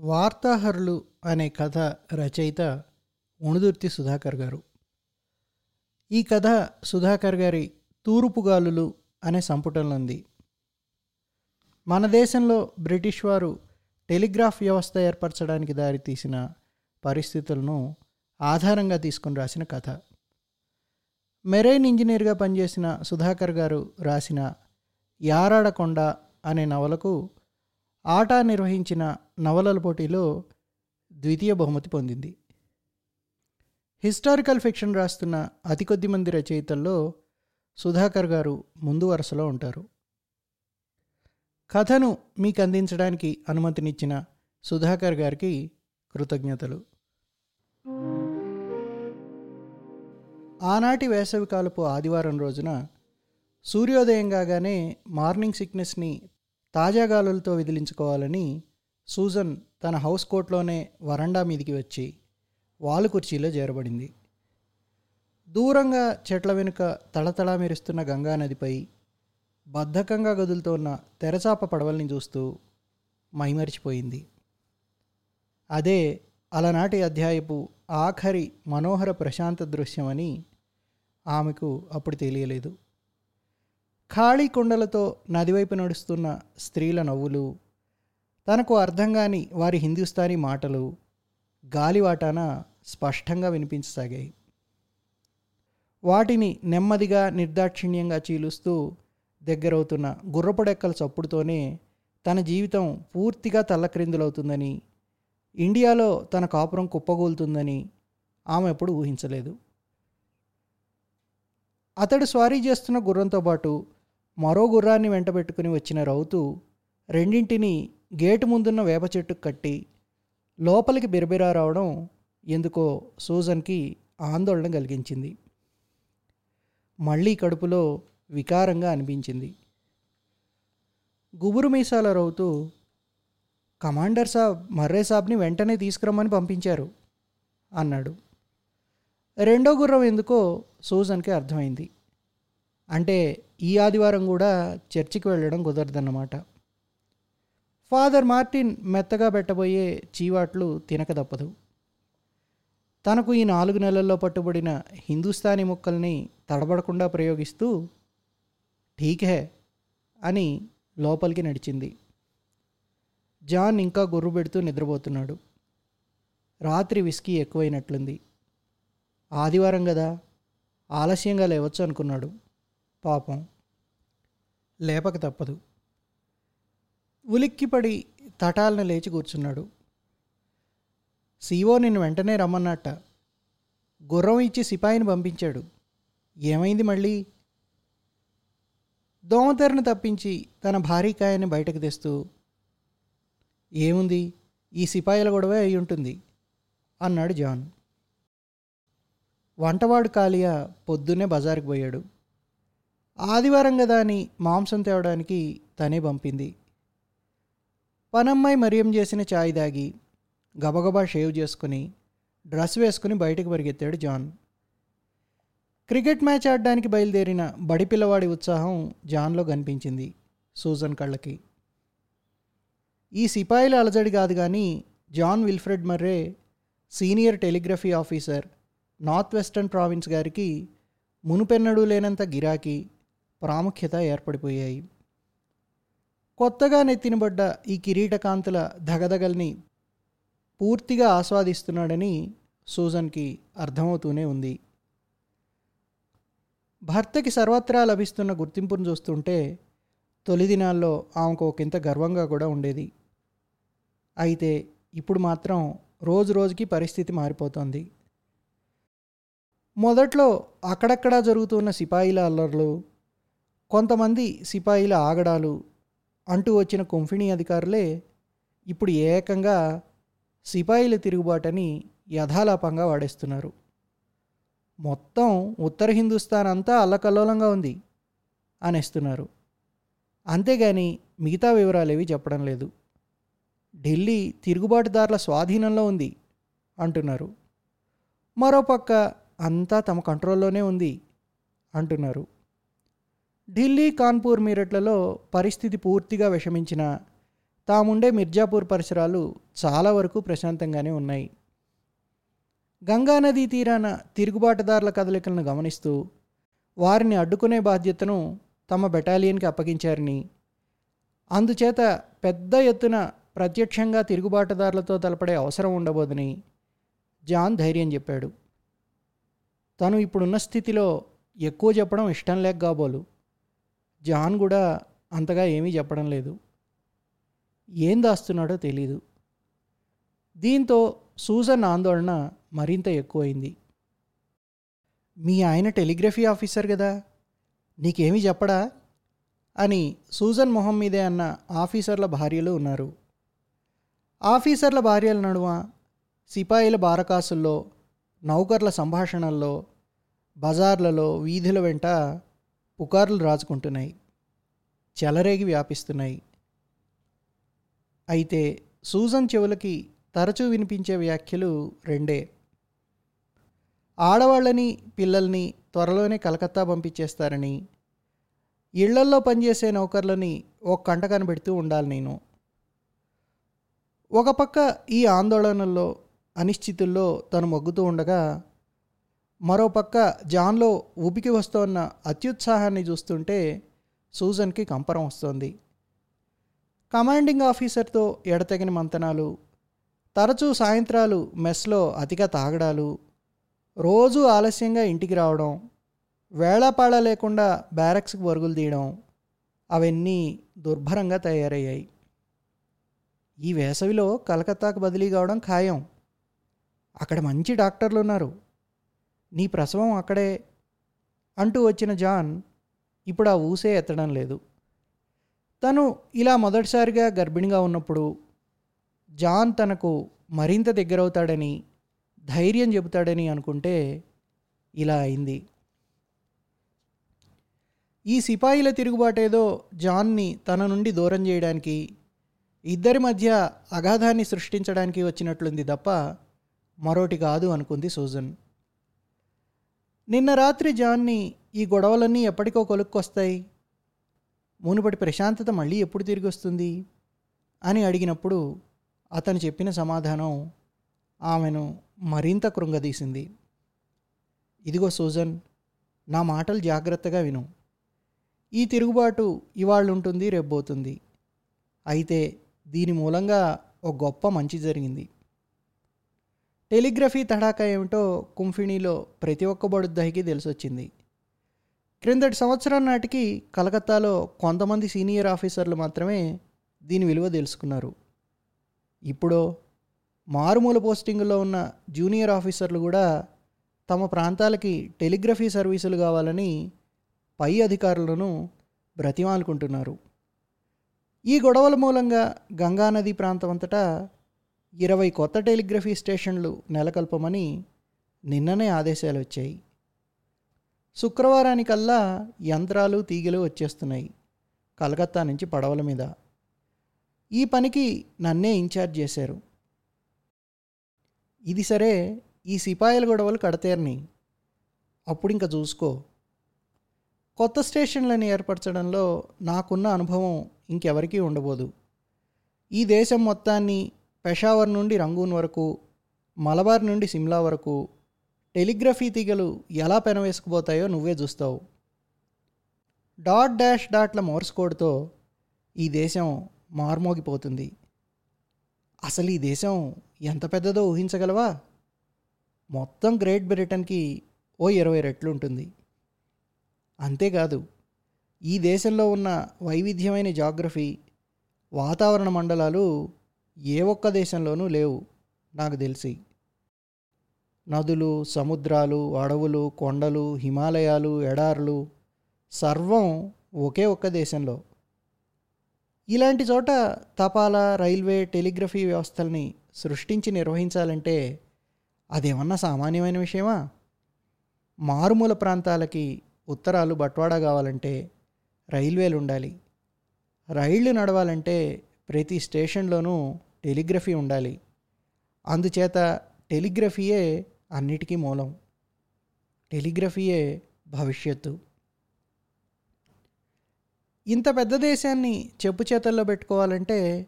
వార్తాహరులు అనే కథ రచయిత ఉణుదుర్తి సుధాకర్ గారు. ఈ కథ సుధాకర్ గారి తూర్పుగాలులు అనే సంపుటంలో ఉంది మన దేశంలో బ్రిటిష్ వారు టెలిగ్రాఫ్ వ్యవస్థ ఏర్పరచడానికి దారితీసిన పరిస్థితులను ఆధారంగా తీసుకుని రాసిన కథ. మెరైన్ ఇంజనీర్గా పనిచేసిన సుధాకర్ గారు రాసిన యారాడకొండ అనే నవలకు ఆటా నిర్వహించిన నవలల పోటీలో ద్వితీయ బహుమతి పొందింది. హిస్టారికల్ ఫిక్షన్ రాస్తున్న అతి కొద్ది మంది రచయితల్లో సుధాకర్ గారు ముందు వరుసలో ఉంటారు. కథను మీకు అందించడానికి అనుమతినిచ్చిన సుధాకర్ గారికి కృతజ్ఞతలు. ఆనాటి వేసవికాలపు ఆదివారం రోజున సూర్యోదయం కాగానే మార్నింగ్ సిక్నెస్ని తాజా గాలులతో విదిలించుకోవాలని సూజన్ తన హౌస్ కోట్లోనే వరండా మీదికి వచ్చి వాలు కుర్చీలో చేరబడింది దూరంగా చెట్ల వెనుక తళతళా మెరుస్తున్న గంగానదిపై బద్ధకంగా గదులుతోన్న తెరచాప పడవల్ని చూస్తూ మైమరిచిపోయింది. అదే అలనాటి అధ్యాయపు ఆఖరి మనోహర ప్రశాంత దృశ్యమని ఆమెకు అప్పుడు తెలియలేదు. ఖాళీ కుండలతో నదివైపు నడుస్తున్న స్త్రీల నవ్వులు తనకు అర్థం కాని వారి హిందుస్థానీ మాటలు గాలివాటాన స్పష్టంగా వినిపించసాగాయి. వాటిని నెమ్మదిగా నిర్దాక్షిణ్యంగా చీలుస్తూ దగ్గరవుతున్న గుర్రపడెక్కల చప్పుడుతోనే తన జీవితం పూర్తిగా తల్లక్రిందులవుతుందని ఇండియాలో తన కాపురం కుప్పగూలుతుందని ఆమె ఎప్పుడు ఊహించలేదు. అతడు స్వారీ చేస్తున్న గుర్రంతో పాటు మరో గుర్రాన్ని వెంటబెట్టుకుని వచ్చిన రౌతు రెండింటిని గేటు ముందున్న వేప చెట్టుకు కట్టి లోపలికి బిరబిరా రావడం ఎందుకో సూజన్కి ఆందోళన కలిగించింది. మళ్ళీ కడుపులో వికారంగా అనిపించింది. గుబురు మీసాల రౌతు కమాండర్ సాబ్ మర్రే సాబ్ని వెంటనే తీసుకురమ్మని పంపించారు అన్నాడు. రెండో గుర్రం ఎందుకో సూజన్కి అర్థమైంది. అంటే ఈ ఆదివారం కూడా చర్చికి వెళ్ళడం కుదరదన్నమాట. ఫాదర్ మార్టిన్ మెత్తగా పెట్టబోయే చీవాట్లు తినక తప్పదు. తనకు ఈ నాలుగు నెలల్లో పట్టుబడిన హిందుస్థానీ ముక్కల్ని తడబడకుండా ప్రయోగిస్తూ ఠీక్ హే అని లోపలికి నడిచింది. జాన్ ఇంకా గుర్రు పెడుతూ నిద్రపోతున్నాడు. రాత్రి విస్కీ ఎక్కువైనట్లుంది. ఆదివారం కదా ఆలస్యంగా లేవచ్చు అనుకున్నాడు. పాపం. లేపక తప్పదు. ఉలిక్కిపడి తటాలను లేచి కూర్చున్నాడు. సీఓ నిన్ను వెంటనే రమ్మన్నట్ట. గుర్రం ఇచ్చి సిపాయిని పంపించాడు. ఏమైంది మళ్ళీ? దోమతెరను తప్పించి తన భారీకాయని బయటకు తెస్తూ ఏముంది? ఈ సిపాయిల గొడవే అయి ఉంటుంది అన్నాడు జాన్. వంటవాడు కాలియా పొద్దున్నే బజారుకు పోయాడు. ఆదివారం కదా అని మాంసం తేవడానికి తనే పంపింది. పనమ్మాయి మరియం చేసిన ఛాయ్ దాగి గబగబా షేవ్ చేసుకుని డ్రెస్ వేసుకుని బయటకు పరిగెత్తాడు జాన్. క్రికెట్ మ్యాచ్ ఆడడానికి బయలుదేరిన బడి పిల్లవాడి ఉత్సాహం జాన్లో కనిపించింది సూజన్ కళ్ళకి. ఈ సిపాయిల అలజడి కాదు కానీ John Wilfred Murray senior telegraphy officer North Western Province గారికి మునుపెన్నడూ లేనంత గిరాకీ ప్రాముఖ్యత ఏర్పడిపోయాయి. కొత్తగా నెత్తినబడ్డ ఈ కిరీటకాంతుల ధగధగల్ని పూర్తిగా ఆస్వాదిస్తున్నాడని సూజన్కి అర్థమవుతూనే ఉంది. భర్తకి సర్వత్రా లభిస్తున్న గుర్తింపును చూస్తుంటే తొలి దినాల్లో ఆమెకు ఒకంత గర్వంగా కూడా ఉండేది. అయితే ఇప్పుడు మాత్రం రోజు రోజుకి పరిస్థితి మారిపోతోంది. మొదట్లో అక్కడక్కడా జరుగుతున్న సిపాయిల అల్లర్లు కొంతమంది సిపాయిల ఆగడాలు అంటూ వచ్చిన కొంఫిణీ అధికారులే ఇప్పుడు ఏకంగా సిపాయిల తిరుగుబాటని యథాలాపంగా వాడేస్తున్నారు. మొత్తం ఉత్తర హిందుస్థాన్ అంతా అల్లకల్లోలంగా ఉంది అనేస్తున్నారు. అంతేగాని మిగతా వివరాలేవి చెప్పడం లేదు. ఢిల్లీ తిరుగుబాటుదారుల స్వాధీనంలో ఉంది అంటున్నారు. మరోపక్క అంతా తమ కంట్రోల్లోనే ఉంది అంటున్నారు. ఢిల్లీ కాన్పూర్ మీరట్లలో పరిస్థితి పూర్తిగా విషమించిన తాముండే మిర్జాపూర్ పరిసరాలు చాలా వరకు ప్రశాంతంగానే ఉన్నాయి. గంగానదీ తీరాన తిరుగుబాటుదారుల కదలికలను గమనిస్తూ వారిని అడ్డుకునే బాధ్యతను తమ బెటాలియన్కి అప్పగించారని అందుచేత పెద్ద ఎత్తున ప్రత్యక్షంగా తిరుగుబాటుదారులతో తలపడే అవసరం ఉండబోదని జాన్ ధైర్యం చెప్పాడు. తను ఇప్పుడున్న స్థితిలో ఎక్కువ చెప్పడం ఇష్టం లేక కాబోలు. జాన్ కూడా అంతగా ఏమీ చెప్పడం లేదు. ఏం దాస్తున్నాడో తెలీదు. దీంతో సూజన్ ఆందోళన మరింత ఎక్కువైంది. మీ ఆయన టెలిగ్రఫీ ఆఫీసర్ కదా నీకేమీ చెప్పడా? అని సూజన్ మొహం మీదే అన్న ఆఫీసర్ల భార్యలు ఉన్నారు. ఆఫీసర్ల భార్యల నడుమ సిపాయిల బారకాసుల్లో నౌకర్ల సంభాషణల్లో బజార్లలో వీధుల వెంట పుకార్లు రాజుకుంటున్నాయి చెలరేగి వ్యాపిస్తున్నాయి. అయితే సూజన్ చెవులకి తరచూ వినిపించే వ్యాఖ్యలు రెండే. ఆడవాళ్ళని పిల్లల్ని త్వరలోనే కలకత్తా పంపించేస్తారని ఇళ్ళల్లో పనిచేసే నౌకర్లని ఒక కంట కనబెడుతూ ఉండాలి నేను. ఒక పక్క ఈ ఆందోళనల్లో అనిశ్చితుల్లో తను మొగ్గుతూ ఉండగా మరోపక్క జాన్లో ఊపికి వస్తోన్న అత్యుత్సాహాన్ని చూస్తుంటే సూజన్కి కంపరం వస్తోంది. కమాండింగ్ ఆఫీసర్తో ఎడతెగని మంతనాలు తరచూ సాయంత్రాలు మెస్లో అతిగా తాగడాలు రోజూ ఆలస్యంగా ఇంటికి రావడం వేళాపాళ లేకుండా బ్యారక్స్కి పరుగులు తీయడం అవన్నీ దుర్భరంగా తయారయ్యాయి. ఈ వేసవిలో కలకత్తాకు బదిలీ కావడం ఖాయం. అక్కడ మంచి డాక్టర్లు ఉన్నారు నీ ప్రసవం అక్కడే అంటూ వచ్చిన జాన్ ఇప్పుడు ఆ ఊసే ఎత్తడం లేదు. తను ఇలా మొదటిసారిగా గర్భిణిగా ఉన్నప్పుడు జాన్ తనకు మరింత దగ్గరవుతాడని ధైర్యం చెబుతాడని అనుకుంటే ఇలా అయింది. ఈ సిపాయిల తిరుగుబాటేదో జాన్ని తన నుండి దూరం చేయడానికి ఇద్దరి మధ్య అగాధాన్ని సృష్టించడానికి వచ్చినట్లుంది తప్ప మరోటి కాదు అనుకుంది సూజన్. నిన్న రాత్రి జాన్ని ఈ గొడవలన్నీ ఎప్పటికో కొలుక్కొస్తాయి. మునుపటి ప్రశాంతత మళ్ళీ ఎప్పుడు తిరిగి వస్తుంది? అని అడిగినప్పుడు అతను చెప్పిన సమాధానం ఆమెను మరింత కృంగదీసింది. ఇదిగో సూజన్ నా మాటలు జాగ్రత్తగా విను. ఈ తిరుగుబాటు ఇవాళ ఉంటుంది రేపోతుంది అయితే దీని మూలంగా ఒక గొప్ప మంచి జరిగింది. టెలిగ్రఫీ తడాకా ఏమిటో కుంఫిణీలో ప్రతి ఒక్క బడుద్దాయికి తెలిసొచ్చింది. క్రిందటి సంవత్సరం నాటికి కలకత్తాలో కొంతమంది సీనియర్ ఆఫీసర్లు మాత్రమే దీని విలువ తెలుసుకున్నారు. ఇప్పుడు మారుమూల పోస్టింగులో ఉన్న జూనియర్ ఆఫీసర్లు కూడా తమ ప్రాంతాలకి టెలిగ్రఫీ సర్వీసులు కావాలని పై అధికారులను బ్రతిమాలుకుంటున్నారు. ఈ గొడవల మూలంగా గంగానది ప్రాంతం అంతటా ఇరవై కొత్త టెలిగ్రఫీ స్టేషన్లు నెలకొల్పమని నిన్ననే ఆదేశాలు వచ్చాయి. శుక్రవారానికల్లా యంత్రాలు తీగలు వచ్చేస్తున్నాయి కలకత్తా నుంచి పడవల మీద. ఈ పనికి నన్నే ఇన్ఛార్జ్ చేశారు. ఇది సరే ఈ సిపాయిల గొడవలు కడతేరని. అప్పుడు ఇంకా చూసుకో. కొత్త స్టేషన్లను ఏర్పరచడంలో నాకున్న అనుభవం ఇంకెవరికీ ఉండబోదు. ఈ దేశం మొత్తాన్ని పెషావర్ నుండి రంగూన్ వరకు మలబార్ నుండి సిమ్లా వరకు టెలిగ్రఫీ తీగలు ఎలా పెనవేసుకుపోతాయో నువ్వే చూస్తావు. డాట్ డాష్ డాట్ల మోర్స్ కోడ్తో ఈ దేశం మార్మోగిపోతుంది. అసలు ఈ దేశం ఎంత పెద్దదో ఊహించగలవా? మొత్తం గ్రేట్ బ్రిటన్కి ఓ ఇరవై రెట్లు ఉంటుంది. అంతేకాదు ఈ దేశంలో ఉన్న వైవిధ్యమైన జాగ్రఫీ వాతావరణ మండలాలు ఏ ఒక్క దేశంలోనూ లేవు నాకు తెలిసి. నదులు సముద్రాలు అడవులు కొండలు హిమాలయాలు ఎడారులు సర్వం ఒకే ఒక్క దేశంలో. ఇలాంటి చోట తపాలా రైల్వే టెలిగ్రఫీ వ్యవస్థల్ని సృష్టించి నిర్వహించాలంటే అదేమన్నా సామాన్యమైన విషయమా? మారుమూల ప్రాంతాలకి ఉత్తరాలు బట్వాడా కావాలంటే రైల్వేలు ఉండాలి రైళ్ళు నడవాలంటే ప్రతి స్టేషన్లోనూ టెలిగ్రఫీ ఉండాలి. అందుచేత టెలిగ్రఫీయే అన్నిటికీ మూలం. టెలిగ్రఫీయే భవిష్యత్తు. ఇంత పెద్ద దేశాన్ని చెప్పు చేతల్లో పెట్టుకోవాలంటే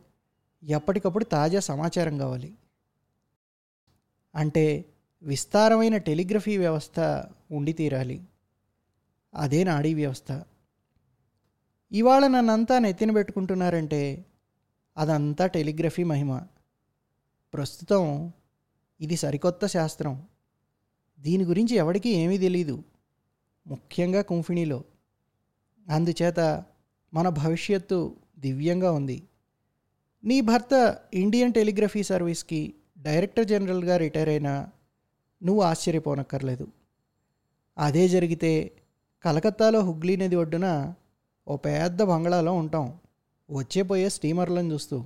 ఎప్పటికప్పుడు తాజా సమాచారం కావాలి. అంటే విస్తారమైన టెలిగ్రఫీ వ్యవస్థ ఉండి తీరాలి. అదే నాడీ వ్యవస్థ. ఇవాళ నన్నంతా నెత్తిన పెట్టుకుంటున్నారంటే అదంతా టెలిగ్రఫీ మహిమ. ప్రస్తుతం ఇది సరికొత్త శాస్త్రం. దీని గురించి ఎవడికి ఏమీ తెలీదు. ముఖ్యంగా కుంఫిణిలో. అందుచేత మన భవిష్యత్తు దివ్యంగా ఉంది. నీ భర్త ఇండియన్ టెలిగ్రఫీ సర్వీస్కి డైరెక్టర్ జనరల్గా రిటైర్ అయినా నువ్వు ఆశ్చర్యపోనక్కర్లేదు. అదే జరిగితే కలకత్తాలో హుగ్లీ నది ఒడ్డున ఓ పెద్ద బంగళాలో ఉంటాం. వచ్చేపోయే స్టీమర్లను చూస్తూ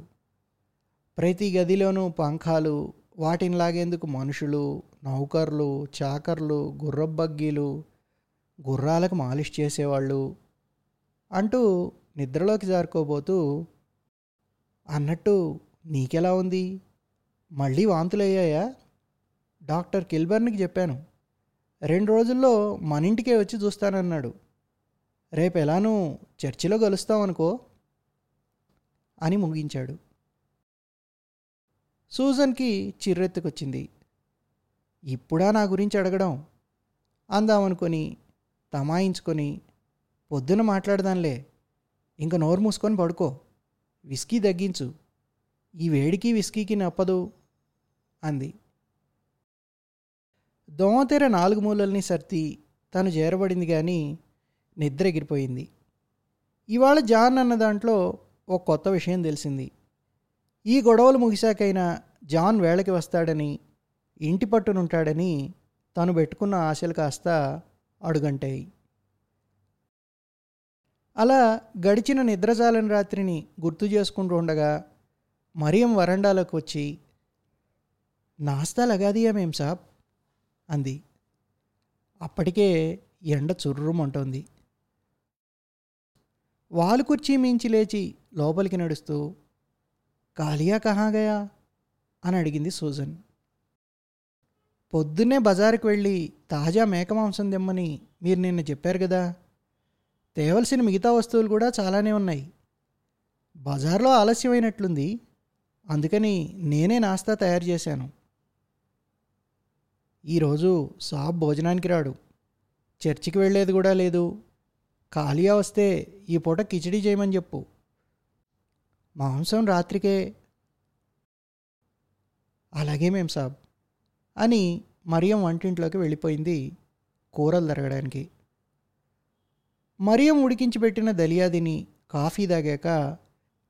ప్రతి గదిలోనూ పంఖాలు వాటిని లాగేందుకు మనుషులు నౌకర్లు చాకర్లు గుర్రబగ్గీలు గుర్రాలకు మాలిష్ చేసేవాళ్ళు అంటూ నిద్రలోకి జారుకోబోతూ అన్నట్టు నీకెలా ఉంది? మళ్ళీ వాంతులయ్యాయా? డాక్టర్ కిల్బర్న్కి చెప్పాను. రెండు రోజుల్లో మన ఇంటికే వచ్చి చూస్తానన్నాడు. రేపు ఎలానూ చర్చిలో కలుస్తాం అనుకో అని ముగించాడు. సూజన్కి చిర్రెత్తుకొచ్చింది. ఇప్పుడా నా గురించి అడగడం? అందామనుకొని తమాయించుకొని పొద్దున మాట్లాడదాంలే ఇంక నోరు మూసుకొని పడుకో. విస్కీ తగ్గించు. ఈ వేడికి విస్కీకి నప్పదు. అంది. దోమతెర నాలుగు మూలల్ని సర్తి తను చేరబడింది కానీ నిద్ర ఎగిరిపోయింది ఇవాళ జాన్ అన్న దాంట్లో ఓ కొత్త విషయం తెలిసింది. ఈ గొడవలు ముగిశాకైనా జాన్ వేళకి వస్తాడని ఇంటి పట్టునుంటాడని తను పెట్టుకున్న ఆశలు కాస్త అడుగంటాయి. అలా గడిచిన నిద్రజాలని రాత్రిని గుర్తు చేసుకుంటూ ఉండగా మరియం వరండాలోకి వచ్చి నాస్తా లగాదియా మేం సాబ్? అంది. అప్పటికే ఎండ చుర్రుమంటోంది. వాలు కుర్చీ మించి లేచి లోపలికి నడుస్తూ కాలియా కహాగయా అని అడిగింది సూజన్. పొద్దున్నే బజారుకు వెళ్ళి తాజా మేక మాంసం తెమ్మని మీరు నిన్న చెప్పారు కదా తేవలసిన మిగతా వస్తువులు కూడా చాలానే ఉన్నాయి. బజార్లో ఆలస్యమైనట్లుంది. అందుకని నేనే నాస్తా తయారు చేశాను. ఈరోజు సాబ్ భోజనానికి రాడు. చర్చికి వెళ్ళేది కూడా లేదు. ఖాళీయా వస్తే ఈ పూట కిచడీ చేయమని చెప్పు. మాంసం రాత్రికే. అలాగే మేం సాబ్ అని మరియం వంటింట్లోకి వెళ్ళిపోయింది కూరలు తరగడానికి. మరియం ఉడికించి పెట్టిన దలియాదిని కాఫీ తాగాక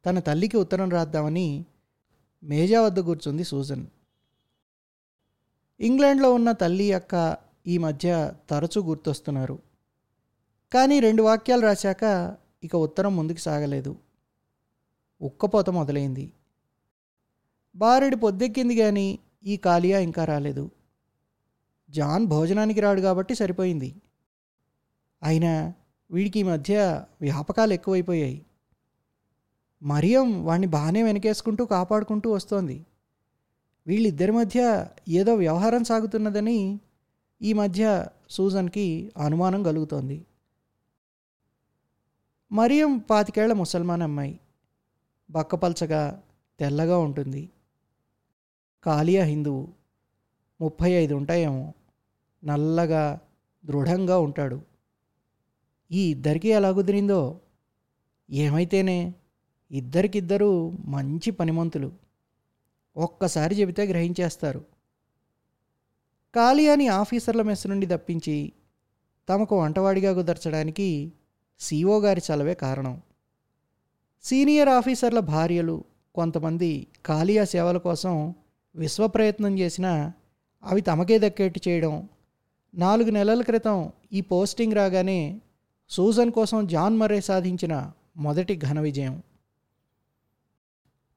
తన తల్లికి ఉత్తరం రాద్దామని మేజా వద్ద కూర్చుంది సూజన్. ఇంగ్లాండ్లో ఉన్న తల్లి అక్క ఈ మధ్య తరచూ గుర్తొస్తున్నారు. కానీ రెండు వాక్యాలు రాశాక ఇక ఉత్తరం ముందుకు సాగలేదు. ఉక్కపోత మొదలైంది. బారెడు పొద్దెక్కింది కానీ ఈ కాలియా ఇంకా రాలేదు. జాన్ భోజనానికి రాడు కాబట్టి సరిపోయింది. అయినా వీడికి ఈ మధ్య వ్యాపకాలు ఎక్కువైపోయాయి. మరియం వాణ్ణి బాగానే వెనకేసుకుంటూ కాపాడుకుంటూ వస్తోంది. వీళ్ళిద్దరి మధ్య ఏదో వ్యవహారం సాగుతున్నదని ఈ మధ్య సూజన్కి అనుమానం కలుగుతోంది. మరియం పాతికేళ్ళ ముసల్మాన్ అమ్మాయి. బక్కపల్చగా తెల్లగా ఉంటుంది. కాలియా హిందువు ముప్పై ఐదు ఉంటాయేమో. నల్లగా దృఢంగా ఉంటాడు. ఈ ఇద్దరికీ ఎలా కుదిరిందో ఏమైతేనే? ఇద్దరికిద్దరూ మంచి పనిమంతులు. ఒక్కసారి చెబితే గ్రహించేస్తారు. కాలియాని ఆఫీసర్ల మెస్ నుండి తప్పించి తమకు వంటవాడిగా కుదర్చడానికి సీఓ గారి చలవే కారణం. సీనియర్ ఆఫీసర్ల భార్యలు కొంతమంది కాలియా సేవల కోసం విశ్వప్రయత్నం చేసినా అవి తమకే దక్కేట్టు చేయడం. నాలుగు నెలల క్రితం ఈ పోస్టింగ్ రాగానే సూజన్ కోసం జాన్ మరే సాధించిన మొదటి ఘన విజయం.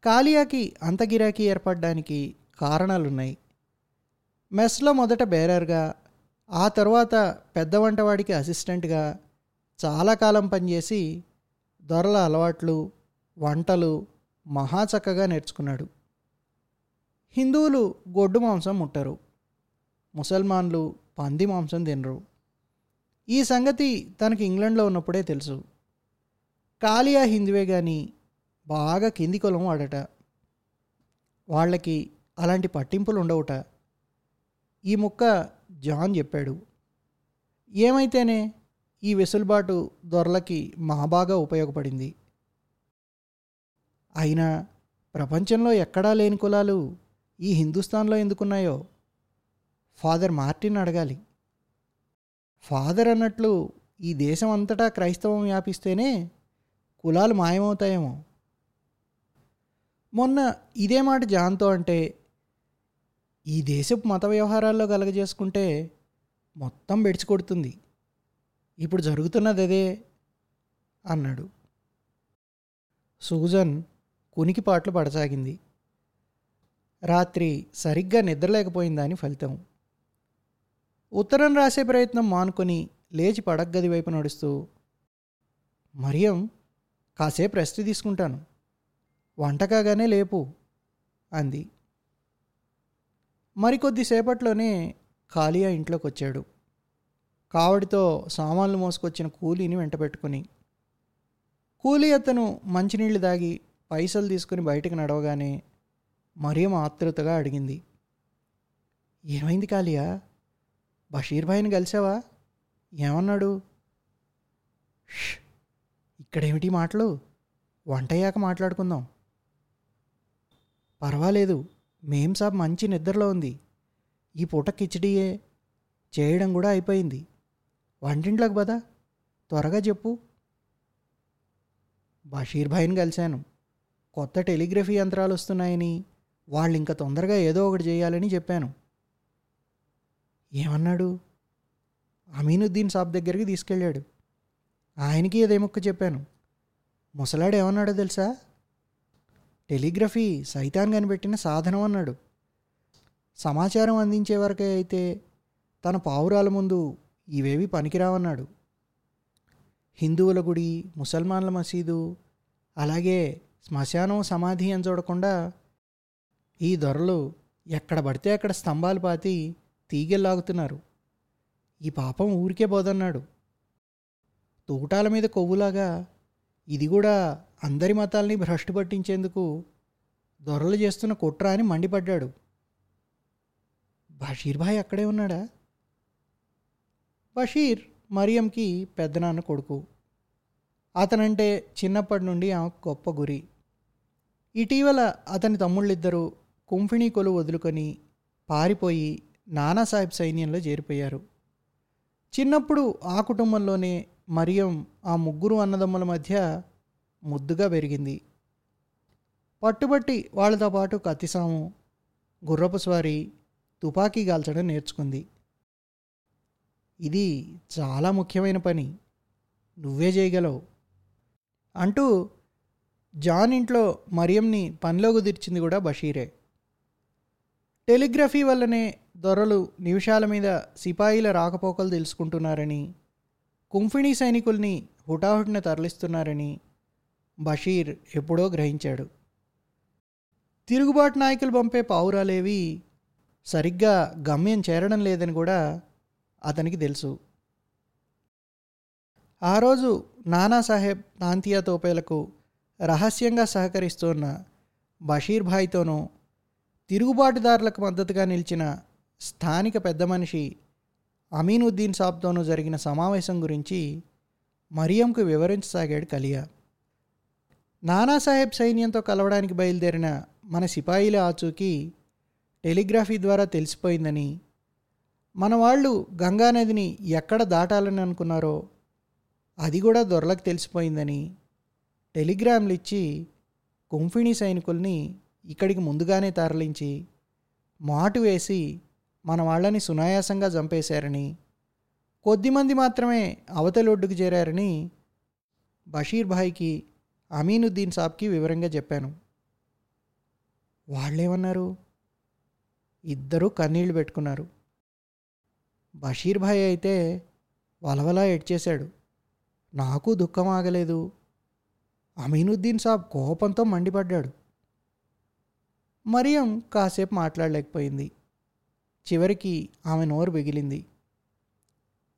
కాలియాకి అంత గిరాకీ ఏర్పడడానికి కారణాలున్నాయి. మెస్లో మొదట బేరర్గా ఆ తర్వాత పెద్ద వంటవాడికి అసిస్టెంట్గా చాలా కాలం పనిచేసి దొరల అలవాట్లు వంటలు మహా చక్కగా నేర్చుకున్నాడు. హిందువులు గొడ్డు మాంసం ముట్టరు. ముసల్మాన్లు పంది మాంసం తినరు. ఈ సంగతి తనకి ఇంగ్లండ్లో ఉన్నప్పుడే తెలుసు. కాలియా హిందువే కానీ బాగా కింది కులం వాడట. వాళ్ళకి అలాంటి పట్టింపులు ఉండవుట ఈ ముక్క జాన్ చెప్పాడు. ఏమైతేనే ఈ వెసులుబాటు దొరలకి మహాబాగా ఉపయోగపడింది. అయినా ప్రపంచంలో ఎక్కడా లేని కులాలు ఈ హిందుస్థాన్లో ఎందుకున్నాయో ఫాదర్ మార్టిన్ అడగాలి. ఫాదర్ అన్నట్లు ఈ దేశం అంతటా క్రైస్తవం వ్యాపిస్తేనే కులాలు మాయమవుతాయేమో. మొన్న ఇదే మాట జాన్తో అంటే ఈ దేశపు మత వ్యవహారాల్లో కలగజేసుకుంటే మొత్తం బెడిచి కొడుతుంది ఇప్పుడు జరుగుతున్నది అదే అన్నాడు. సూజన్ కునికి పాటలు పడసాగింది. రాత్రి సరిగ్గా నిద్రలేకపోయిందని ఫలితం. ఉత్తరం రాసే ప్రయత్నం మానుకొని లేచి పడగ్గది వైపు నడుస్తూ మరియం కాసేపు రెస్ట్ తీసుకుంటాను. వంట కాగానే లేపు అంది. మరికొద్దిసేపట్లోనే ఖాళీగా ఇంట్లోకి వచ్చాడు కావడితో సామాన్లు మోసుకొచ్చిన కూలీని వెంట పెట్టుకుని కూలీ అతను మంచినీళ్ళు దాగి పైసలు తీసుకుని బయటకు నడవగానే మరియం ఆతృతగా అడిగింది ఏమైంది కాలియా బషీర్ భాయ్ని కలిసావా? ఏమన్నాడు? "ష్, ఇక్కడేమిటి మాటలు? వంటయ్యాక మాట్లాడుకుందాం. పర్వాలేదు మేం సాబ్ మంచి నిద్రలో ఉంది. ఈ పూట కిచడీయే చేయడం కూడా అయిపోయింది. వంటింట్లోకి పదా? త్వరగా చెప్పు. బషీర్ భాయ్ని కలిశాను. కొత్త టెలిగ్రఫీ యంత్రాలు వస్తున్నాయని వాళ్ళు ఇంకా తొందరగా ఏదో ఒకటి చేయాలని చెప్పాను. ఏమన్నాడు? అమీనుద్దీన్ సాబ్ దగ్గరికి తీసుకెళ్ళాడు. ఆయనకి అదే ముక్క చెప్పాను. ముసలాడు ఏమన్నాడో తెలుసా? టెలిగ్రఫీ సైతాన్ కనిపెట్టిన సాధనం అన్నాడు. సమాచారం అందించే వరకే అయితే తన పావురాల ముందు ఇవేవి పనికిరావన్నాడు. హిందువుల గుడి ముసల్మాన్ల మసీదు అలాగే శ్మశానం సమాధి అని చూడకుండా ఈ దొరలు ఎక్కడ పడితే అక్కడ స్తంభాలు పాతి తీగెల్లాగుతున్నారు ఈ పాపం ఊరికే పోదన్నాడు తూటాల మీద కొవ్వులాగా ఇది కూడా అందరి మతాల్ని భ్రష్టు పట్టించేందుకు దొరలు చేస్తున్న కుట్ర అని మండిపడ్డాడు. బషీర్ భాయ్ అక్కడే ఉన్నాడా? బషీర్ మరియంకి పెద్దనాన్న కొడుకు. అతనంటే చిన్నప్పటి నుండి ఆమె గొప్ప గురి. ఇటీవల అతని తమ్ముళ్ళిద్దరూ కుంఫిణీ కొలు వదులుకొని పారిపోయి నానాసాహెబ్ సైన్యంలో చేరిపోయారు. చిన్నప్పుడు ఆ కుటుంబంలోనే మరియం ఆ ముగ్గురు అన్నదమ్ముల మధ్య ముద్దుగా పెరిగింది. పట్టుబట్టి వాళ్ళతో పాటు కత్తిసాము గుర్రపు స్వారీ తుపాకీ కాల్చడం నేర్చుకుంది. ఇది చాలా ముఖ్యమైన పని. నువ్వే చేయగలవు. అంటూ జాన్ ఇంట్లో మరియంని పనిలో కుదిర్చింది కూడా బషీరే. టెలిగ్రఫీ వల్లనే దొరలు నిమిషాల మీద సిపాయిల రాకపోకలు తెలుసుకుంటున్నారని కుంఫిణీ సైనికుల్ని హుటాహుటిన తరలిస్తున్నారని బషీర్ ఎప్పుడో గ్రహించాడు. తిరుగుబాటు నాయకులు పంపే పావురాలేవి సరిగ్గా గమ్యం చేరడం లేదని కూడా అతనికి తెలుసు. ఆ రోజు నానాసాహెబ్ తాంతియా తోపేలకు రహస్యంగా సహకరిస్తున్న బషీర్ భాయ్తోనూ తిరుగుబాటుదారులకు మద్దతుగా నిలిచిన స్థానిక పెద్ద మనిషి అమీనుద్దీన్ సాబ్తోనూ జరిగిన సమావేశం గురించి మరియంకు వివరించసాగాడు కలియా. నానాసాహెబ్ సైన్యంతో కలవడానికి బయలుదేరిన మన సిపాయిల ఆచూకీ టెలిగ్రఫీ ద్వారా తెలిసిపోయిందని మన వాళ్ళు గంగానదిని ఎక్కడ దాటాలని అనుకున్నారో అది కూడా దొరలకు తెలిసిపోయిందని టెలిగ్రామ్లు ఇచ్చి కుంఫిణీ సైనికుల్ని ఇక్కడికి ముందుగానే తరలించి మాటు వేసి మన వాళ్ళని సునాయాసంగా చంపేశారని కొద్దిమంది మాత్రమే అవతలొడ్డుకు చేరారని బషీర్ భాయ్కి అమీనుద్దీన్ సాబ్కి వివరంగా చెప్పాను. వాళ్ళేమన్నారు? ఇద్దరూ కన్నీళ్ళు పెట్టుకున్నారు. బషీర్ భాయ్ అయితే వలవలా ఎడ్చేశాడు నాకు దుఃఖం ఆగలేదు. అమీనుద్దీన్ సాబ్ కోపంతో మండిపడ్డాడు. మరియం కాసేపు మాట్లాడలేకపోయింది. చివరికి ఆమె నోరు బిగిలింది.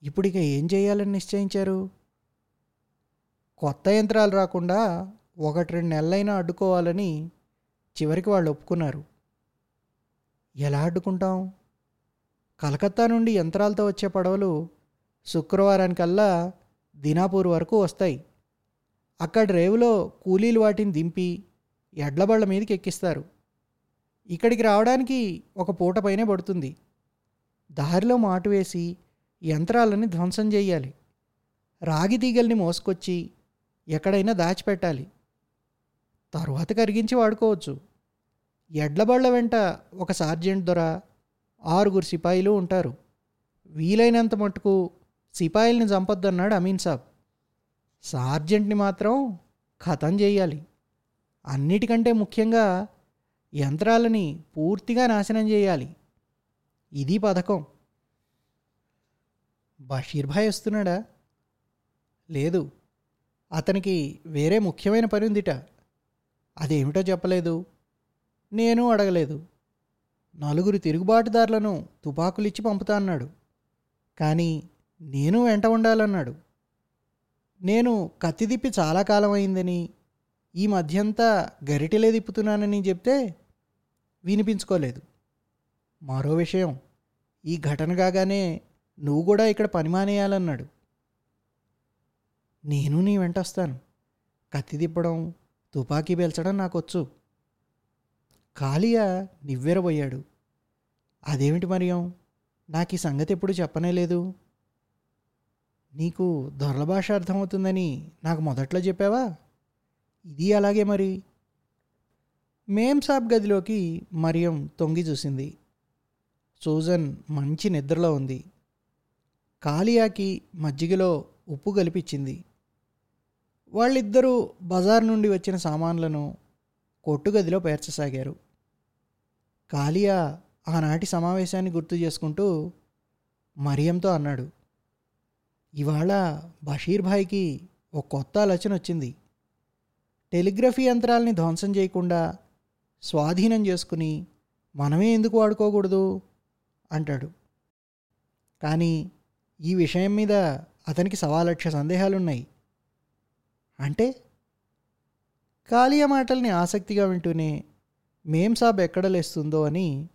ఇప్పుడిక ఏం చేయాలని నిశ్చయించారు? కొత్త యంత్రాలు రాకుండా ఒకటి రెండు నెలలైనా అడ్డుకోవాలని చివరికి వాళ్ళు ఒప్పుకున్నారు. ఎలా అడ్డుకుంటాం? కలకత్తా నుండి యంత్రాలతో వచ్చే పడవలు శుక్రవారానికల్లా దినాపూర్ వరకు వస్తాయి. అక్కడ రేవులో కూలీలు వాటిని దింపి ఎడ్లబళ్ళ మీదకి ఎక్కిస్తారు. ఇక్కడికి రావడానికి ఒక పూట పైనే పడుతుంది. దారిలో మాటు వేసి యంత్రాలని ధ్వంసం చేయాలి. రాగి తీగల్ని మోసుకొచ్చి ఎక్కడైనా దాచిపెట్టాలి. తరువాత కరిగించి వాడుకోవచ్చు. ఎడ్లబళ్ళ వెంట ఒక సార్జెంట్ దొర ఆరుగురు సిపాయిలు ఉంటారు. వీలైనంత మటుకు సిపాయిల్ని చంపొద్దన్నాడు అమీన్ సాబ్. సార్జెంట్ని మాత్రం ఖతం చేయాలి. అన్నిటికంటే ముఖ్యంగా యంత్రాలని పూర్తిగా నాశనం చేయాలి. ఇది పథకం. బషీర్ భాయ్ వస్తున్నాడా? లేదు. అతనికి వేరే ముఖ్యమైన పని ఉందిట. అదేమిటో చెప్పలేదు. నేను అడగలేదు. నలుగురు తిరుగుబాటుదారులను తుపాకులిచ్చి పంపుతా అన్నాడు. కానీ నేను వెంట ఉండాలన్నాడు. నేను కత్తి తిప్పి చాలా కాలం అయిందని ఈ మధ్యంతా గరిటెలే తిప్పుతున్నానని చెప్తే వినిపించుకోలేదు. మరో విషయం ఈ ఘటన కాగానే నువ్వు కూడా ఇక్కడ పని మానేయాలన్నాడు. నేను నీ వెంట వస్తాను. కత్తి తిప్పడం తుపాకీ పేల్చడం నాకొచ్చు. కాళియా నివ్వెరబోయాడు. అదేమిటి మరియం? నాకు ఈ సంగతి ఎప్పుడు చెప్పనే లేదు. నీకు దొరల భాష అర్థమవుతుందని నాకు మొదట్లో చెప్పావా? ఇది అలాగే మరి. మేం సాబ్ గదిలోకి మరియం తొంగి చూసింది. సూజన్ మంచి నిద్రలో ఉంది. కాలియాకి మజ్జిగలో ఉప్పు కలిపిచ్చింది. వాళ్ళిద్దరూ బజార్ నుండి వచ్చిన సామాన్లను కొట్టుగదిలో పేర్చసాగారు. కాలియా ఆనాటి సమావేశాన్ని గుర్తు చేసుకుంటూ మరియంతో అన్నాడు ఇవాళ బషీర్ భాయ్కి ఒక కొత్త ఆలోచన వచ్చింది. టెలిగ్రఫీ యంత్రాలని ధ్వంసం చేయకుండా స్వాధీనం చేసుకుని మనమే ఎందుకు వాడుకోకూడదు? అంటాడు. కానీ ఈ విషయం మీద అతనికి సవాలక్ష సందేహాలున్నాయి. అంటే కాళియ మాటల్ని ఆసక్తిగా వింటూనే మేం సాబ్ ఎక్కడ లేస్తుందో అని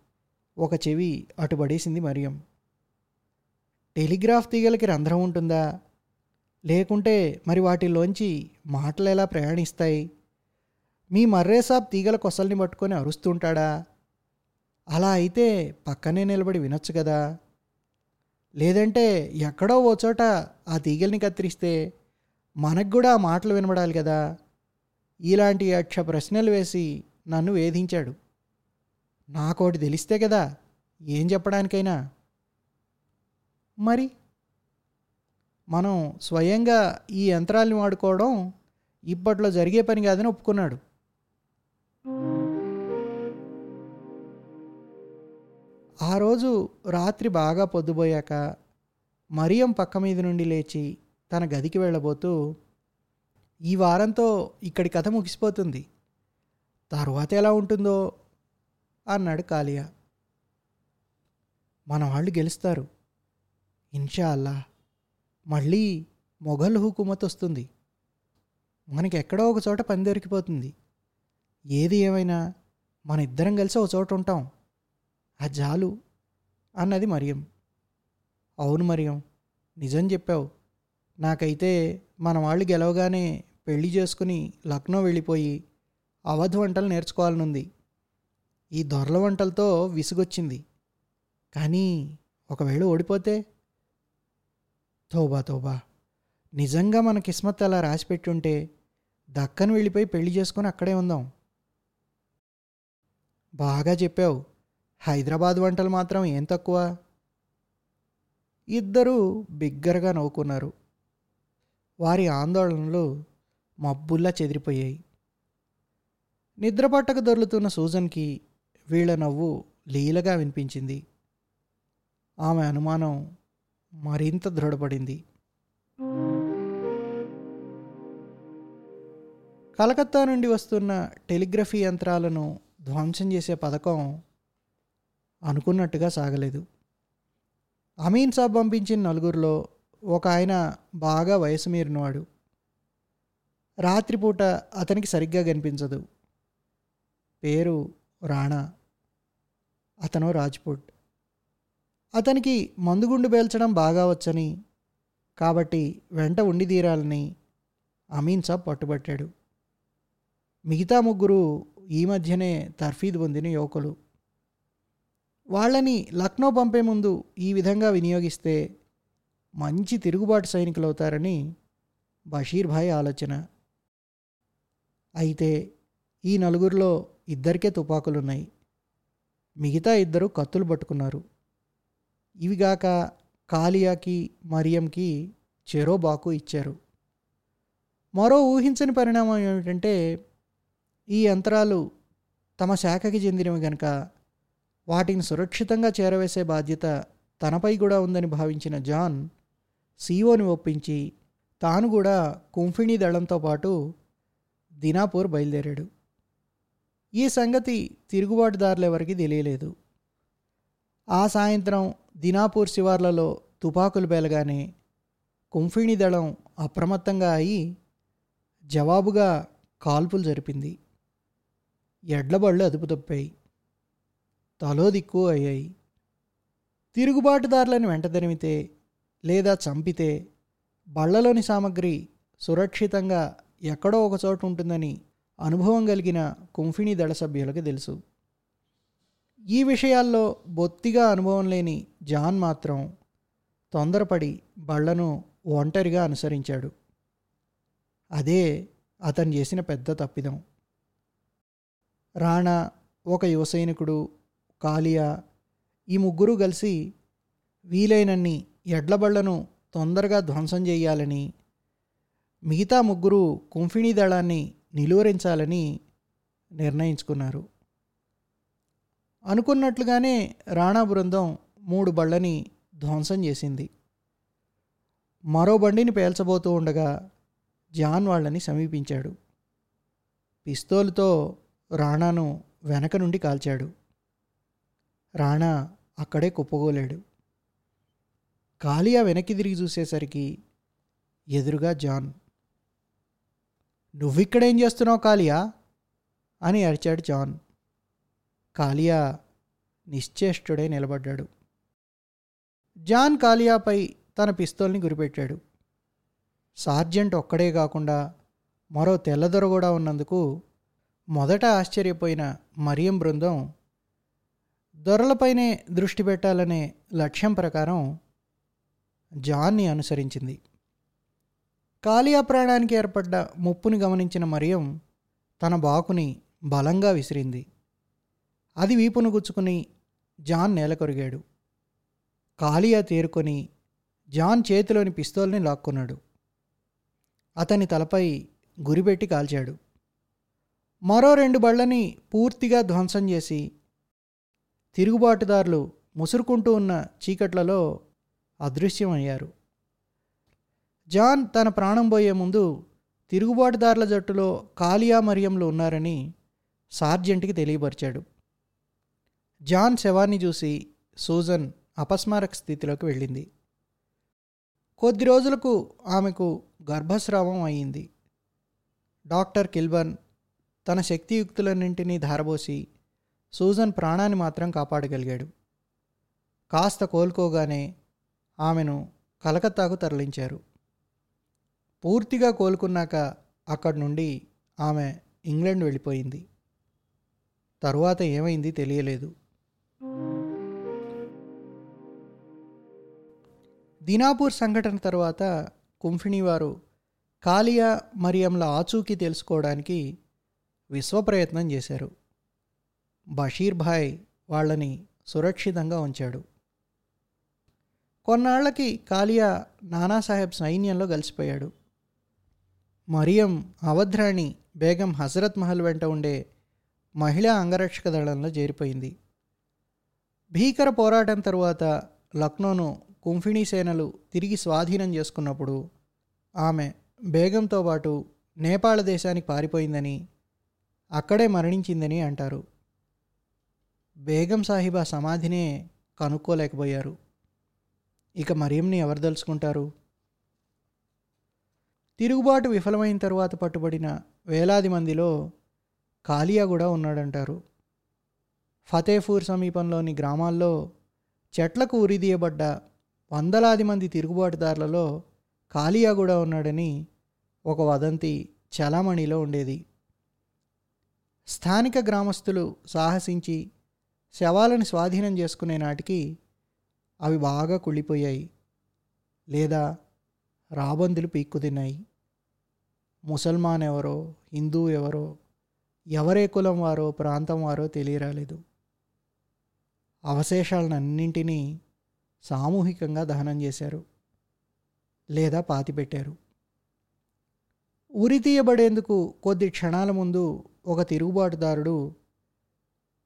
ఒక చెవి అటుబడేసింది మరియం. టెలిగ్రాఫ్ తీగలకి రంధ్రం ఉంటుందా? లేకుంటే మరి వాటిలోంచి మాటలు ఎలా ప్రయాణిస్తాయి? మీ మర్రేసాబ్ తీగల కొసల్ని పట్టుకొని అరుస్తుంటాడా? అలా అయితే పక్కనే నిలబడి వినొచ్చు కదా. లేదంటే ఎక్కడో ఓ చోట ఆ తీగల్ని కత్తిరిస్తే మనకు కూడా ఆ మాటలు వినబడాలి కదా. ఇలాంటి యక్ష ప్రశ్నలు వేసి నన్ను వేధించాడు. నాకోటి తెలిస్తే కదా ఏం చెప్పడానికైనా? మరి? మనం స్వయంగా ఈ యంత్రాల్ని వాడుకోవడం ఇప్పట్లో జరిగే పని కాదని ఒప్పుకున్నాడు. ఆ రోజు రాత్రి బాగా పొద్దుపోయాక మరియం పక్క మీద నుండి లేచి తన గదికి వెళ్ళబోతూ ఈ వారంతో ఇక్కడి కథ ముగిసిపోతుంది. తరువాత ఎలా ఉంటుందో అన్నాడు కాలియా. మన వాళ్ళు గెలుస్తారు. ఇన్షా అల్లా మళ్ళీ మొఘల్ హుకుమత్ వస్తుంది. మనకి ఎక్కడో ఒక చోట పని దొరికిపోతుంది. ఏది ఏమైనా మన ఇద్దరం కలిసి ఒక చోట ఉంటాం. ఆ జాలు అన్నది మరియం. అవును మరియం నిజం చెప్పావు. నాకైతే మన వాళ్ళు గెలవగానే పెళ్ళి చేసుకుని లక్నో వెళ్ళిపోయి అవధ్ వంటలు నేర్చుకోవాలనుంది. ఈ దొరల వంటలతో విసుగొచ్చింది. కానీ ఒకవేళ ఓడిపోతే? తోబా తోబా. నిజంగా మన కిస్మత్ అలా రాసిపెట్టుంటే దక్కను వెళ్ళిపోయి పెళ్ళి చేసుకొని అక్కడే ఉందాం. బాగా చెప్పావు. హైదరాబాద్ వంటలు మాత్రం ఏం తక్కువ? ఇద్దరూ బిగ్గరగా నవ్వుకున్నారు. వారి ఆందోళనలు మబ్బుల్లా చెదిరిపోయాయి. నిద్రపట్టక దొర్లుతున్న సూజన్కి వీళ్ళ నవ్వు లీలగా వినిపించింది. ఆమె అనుమానం మరింత దృఢపడింది. కలకత్తా నుండి వస్తున్న టెలిగ్రఫీ యంత్రాలను ధ్వంసం చేసే పథకం అనుకున్నట్టుగా సాగలేదు. అమీన్ సాబ్ పంపించిన నలుగురిలో ఒక ఆయన బాగా వయసు మీరినవాడు. రాత్రిపూట అతనికి సరిగ్గా కనిపించదు. పేరు రాణా. అతను రాజ్పుట్. అతనికి మందుగుండు పేల్చడం బాగా వచ్చని కాబట్టి వెంట ఉండి తీరాలని అమీన్ సాబ్ పట్టుబట్టాడు. మిగతా ముగ్గురు ఈ మధ్యనే తర్ఫీద్ పొందిన యువకులు. వాళ్ళని లక్నో పంపే ముందు ఈ విధంగా వినియోగిస్తే మంచి తిరుగుబాటు సైనికులు అవుతారని బషీర్ భాయ్ ఆలోచన. అయితే ఈ నలుగురిలో ఇద్దరికే తుపాకులున్నాయి. మిగతా ఇద్దరు కత్తులు పట్టుకున్నారు. ఇవిగాక కాలియాకి మరియంకి చెరో బాకు ఇచ్చారు. మరో ఊహించని పరిణామం ఏమిటంటే ఈ యంత్రాలు తమ శాఖకి చెందినవి గనక వాటిని సురక్షితంగా చేరవేసే బాధ్యత తనపై కూడా ఉందని భావించిన జాన్ సీఓని ఒప్పించి తాను కూడా కుంఫిణీ దళంతో పాటు దినాపూర్ బయలుదేరాడు. ఈ సంగతి తిరుగుబాటుదారులెవరికి తెలియలేదు. ఆ సాయంత్రం దినాపూర్ శివార్లలో తుపాకులు పేలగానే కుంఫిణి దళం అప్రమత్తంగా అయి జవాబుగా కాల్పులు జరిపింది. ఎడ్లబళ్ళు అదుపు తప్పాయి. తలో దిక్కు అయ్యాయి. తిరుగుబాటుదారులను వెంటదరిమితే లేదా చంపితే బళ్ళలోని సామగ్రి సురక్షితంగా ఎక్కడో ఒక చోట ఉంటుందని అనుభవం కలిగిన కుంఫిణి దళ సభ్యులకు తెలుసు. ఈ విషయాల్లో బొత్తిగా అనుభవం లేని జాన్ మాత్రం తొందరపడి బళ్ళను ఒంటరిగా అనుసరించాడు. అదే అతను చేసిన పెద్ద తప్పిదం. రాణా ఒక యువ సైనికుడు కాలియా ఈ ముగ్గురు కలిసి వీలైనన్ని ఎడ్లబళ్ళను తొందరగా ధ్వంసం చేయాలని మిగతా ముగ్గురు కుంఫిణీ దళాన్ని నిలువరించాలని నిర్ణయించుకున్నారు. అనుకున్నట్లుగానే రాణా బృందం మూడు బళ్ళని ధ్వంసం చేసింది. మరో బండిని పేల్చబోతూ ఉండగా జాన్ వాళ్ళని సమీపించాడు. పిస్తోలుతో రాణాను వెనక నుండి కాల్చాడు. రాణా అక్కడే కుప్పగోలాడు. కాలియా వెనక్కి తిరిగి చూసేసరికి ఎదురుగా జాన్ నువ్విక్కడేం చేస్తున్నావు కాలియా? అని అరిచాడు జాన్. కాలియా నిశ్చేష్టుడై నిలబడ్డాడు. జాన్ కాలియాపై తన పిస్తోల్ని గురిపెట్టాడు. సార్జెంట్ ఒక్కడే కాకుండా మరో తెల్లదొర కూడా ఉన్నందుకు మొదట ఆశ్చర్యపోయిన మరియం బృందం దొరలపైనే దృష్టి పెట్టాలనే లక్ష్యం ప్రకారం జాన్ని అనుసరించింది. కాలియా ప్రాణానికి ఏర్పడ్డ ముప్పుని గమనించిన మరియం తన బాకుని బలంగా విసిరింది. అది వీపును గుచ్చుకుని జాన్ నేలకొరిగాడు కాలియా తేరుకొని జాన్ చేతిలోని పిస్తోల్ని లాక్కున్నాడు. అతని తలపై గురిపెట్టి కాల్చాడు. మరో రెండు బళ్ళని పూర్తిగా ధ్వంసం చేసి తిరుగుబాటుదారులు ముసురుకుంటూ ఉన్న చీకట్లలో అదృశ్యమయ్యారు. జాన్ తన ప్రాణం పోయే ముందు తిరుగుబాటుదారుల జట్టులో కాలియా మరియంలు ఉన్నారని సార్జెంట్కి తెలియపరిచాడు. జాన్ శవాన్ని చూసి సూజన్ అపస్మారక స్థితిలోకి వెళ్ళింది. కొద్ది రోజులకు ఆమెకు గర్భస్రావం అయింది. డాక్టర్ కిల్బర్న్ తన శక్తియుక్తులన్నింటినీ ధారబోసి సూజన్ ప్రాణాన్ని మాత్రం కాపాడగలిగాడు. కాస్త కోలుకోగానే ఆమెను కలకత్తాకు తరలించారు. పూర్తిగా కోలుకున్నాక అక్కడి నుండి ఆమె ఇంగ్లాండ్ వెళ్ళిపోయింది. తరువాత ఏమైంది తెలియలేదు. దినాపూర్ సంఘటన తర్వాత కుంఫిణి వారు కాలియా మరియంల ఆచూకీ తెలుసుకోవడానికి విశ్వప్రయత్నం చేశారు. బషీర్ భాయ్ వాళ్ళని సురక్షితంగా ఉంచాడు. కొన్నాళ్ళకి కాలియా నానాసాహెబ్ సైన్యంలో కలిసిపోయాడు. మరియం అవధ్రాణి బేగం హజరత్ మహల్ వెంట ఉండే మహిళా అంగరక్షక దళంలో చేరిపోయింది. భీకర పోరాటం తరువాత లక్నోను కుంఫిణీ సేనలు తిరిగి స్వాధీనం చేసుకున్నప్పుడు ఆమె బేగంతో పాటు నేపాళ దేశానికి పారిపోయిందని అక్కడే మరణించిందని అంటారు. బేగం సాహిబా సమాధినే కనుక్కోలేకపోయారు. ఇక మరియంని ఎవరు తెలుసుకుంటారు తిరుగుబాటు విఫలమైన తరువాత పట్టుబడిన వేలాది మందిలో కాలియా కూడా ఉన్నాడంటారు. ఫతేపూర్ సమీపంలోని గ్రామాల్లో చెట్లకు ఉరిదీయబడ్డ వందలాది మంది తిరుగుబాటుదారులలో కాలియా కూడా ఉన్నాడని ఒక వదంతి చలామణిలో ఉండేది. స్థానిక గ్రామస్తులు సాహసించి శవాలను స్వాధీనం చేసుకునే నాటికి అవి బాగా కుళ్ళిపోయాయి లేదా రాబందులు పీక్కుతిన్నాయి. ముసల్మాన్ ఎవరో హిందూ ఎవరో ఎవరే కులం వారో ప్రాంతం వారో తెలియరాలేదు. అవశేషాలన్నింటినీ సామూహికంగా దహనం చేశారు లేదా పాతిపెట్టారు. ఉరి తీయబడేందుకు కొద్ది క్షణాల ముందు ఒక తిరుగుబాటుదారుడు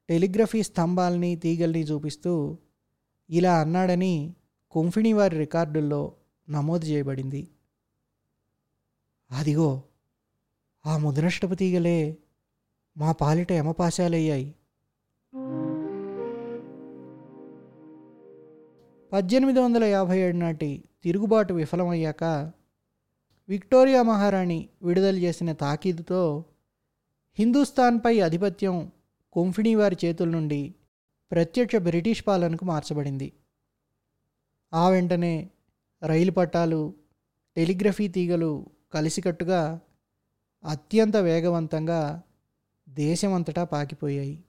టెలిగ్రఫీ స్తంభాల్ని తీగల్ని చూపిస్తూ ఇలా అన్నాడని కుంఫిణి వారి రికార్డుల్లో నమోదు చేయబడింది. అదిగో! ఆ ముద్రష్టపు తీగలే మా పాలిట యమపాశాలయ్యాయి. పద్దెనిమిది వందల యాభై ఏడు నాటి తిరుగుబాటు విఫలమయ్యాక విక్టోరియా మహారాణి విడుదల చేసిన తాకీదుతో హిందుస్థాన్పై ఆధిపత్యం కుంఫిణీ వారి చేతుల నుండి ప్రత్యక్ష బ్రిటిష్ పాలనకు మార్చబడింది. ఆ వెంటనే రైలు పట్టాలు టెలిగ్రఫీ తీగలు కలిసికట్టుగా అత్యంత వేగవంతంగా దేశమంతటా పాకిపోయాయి.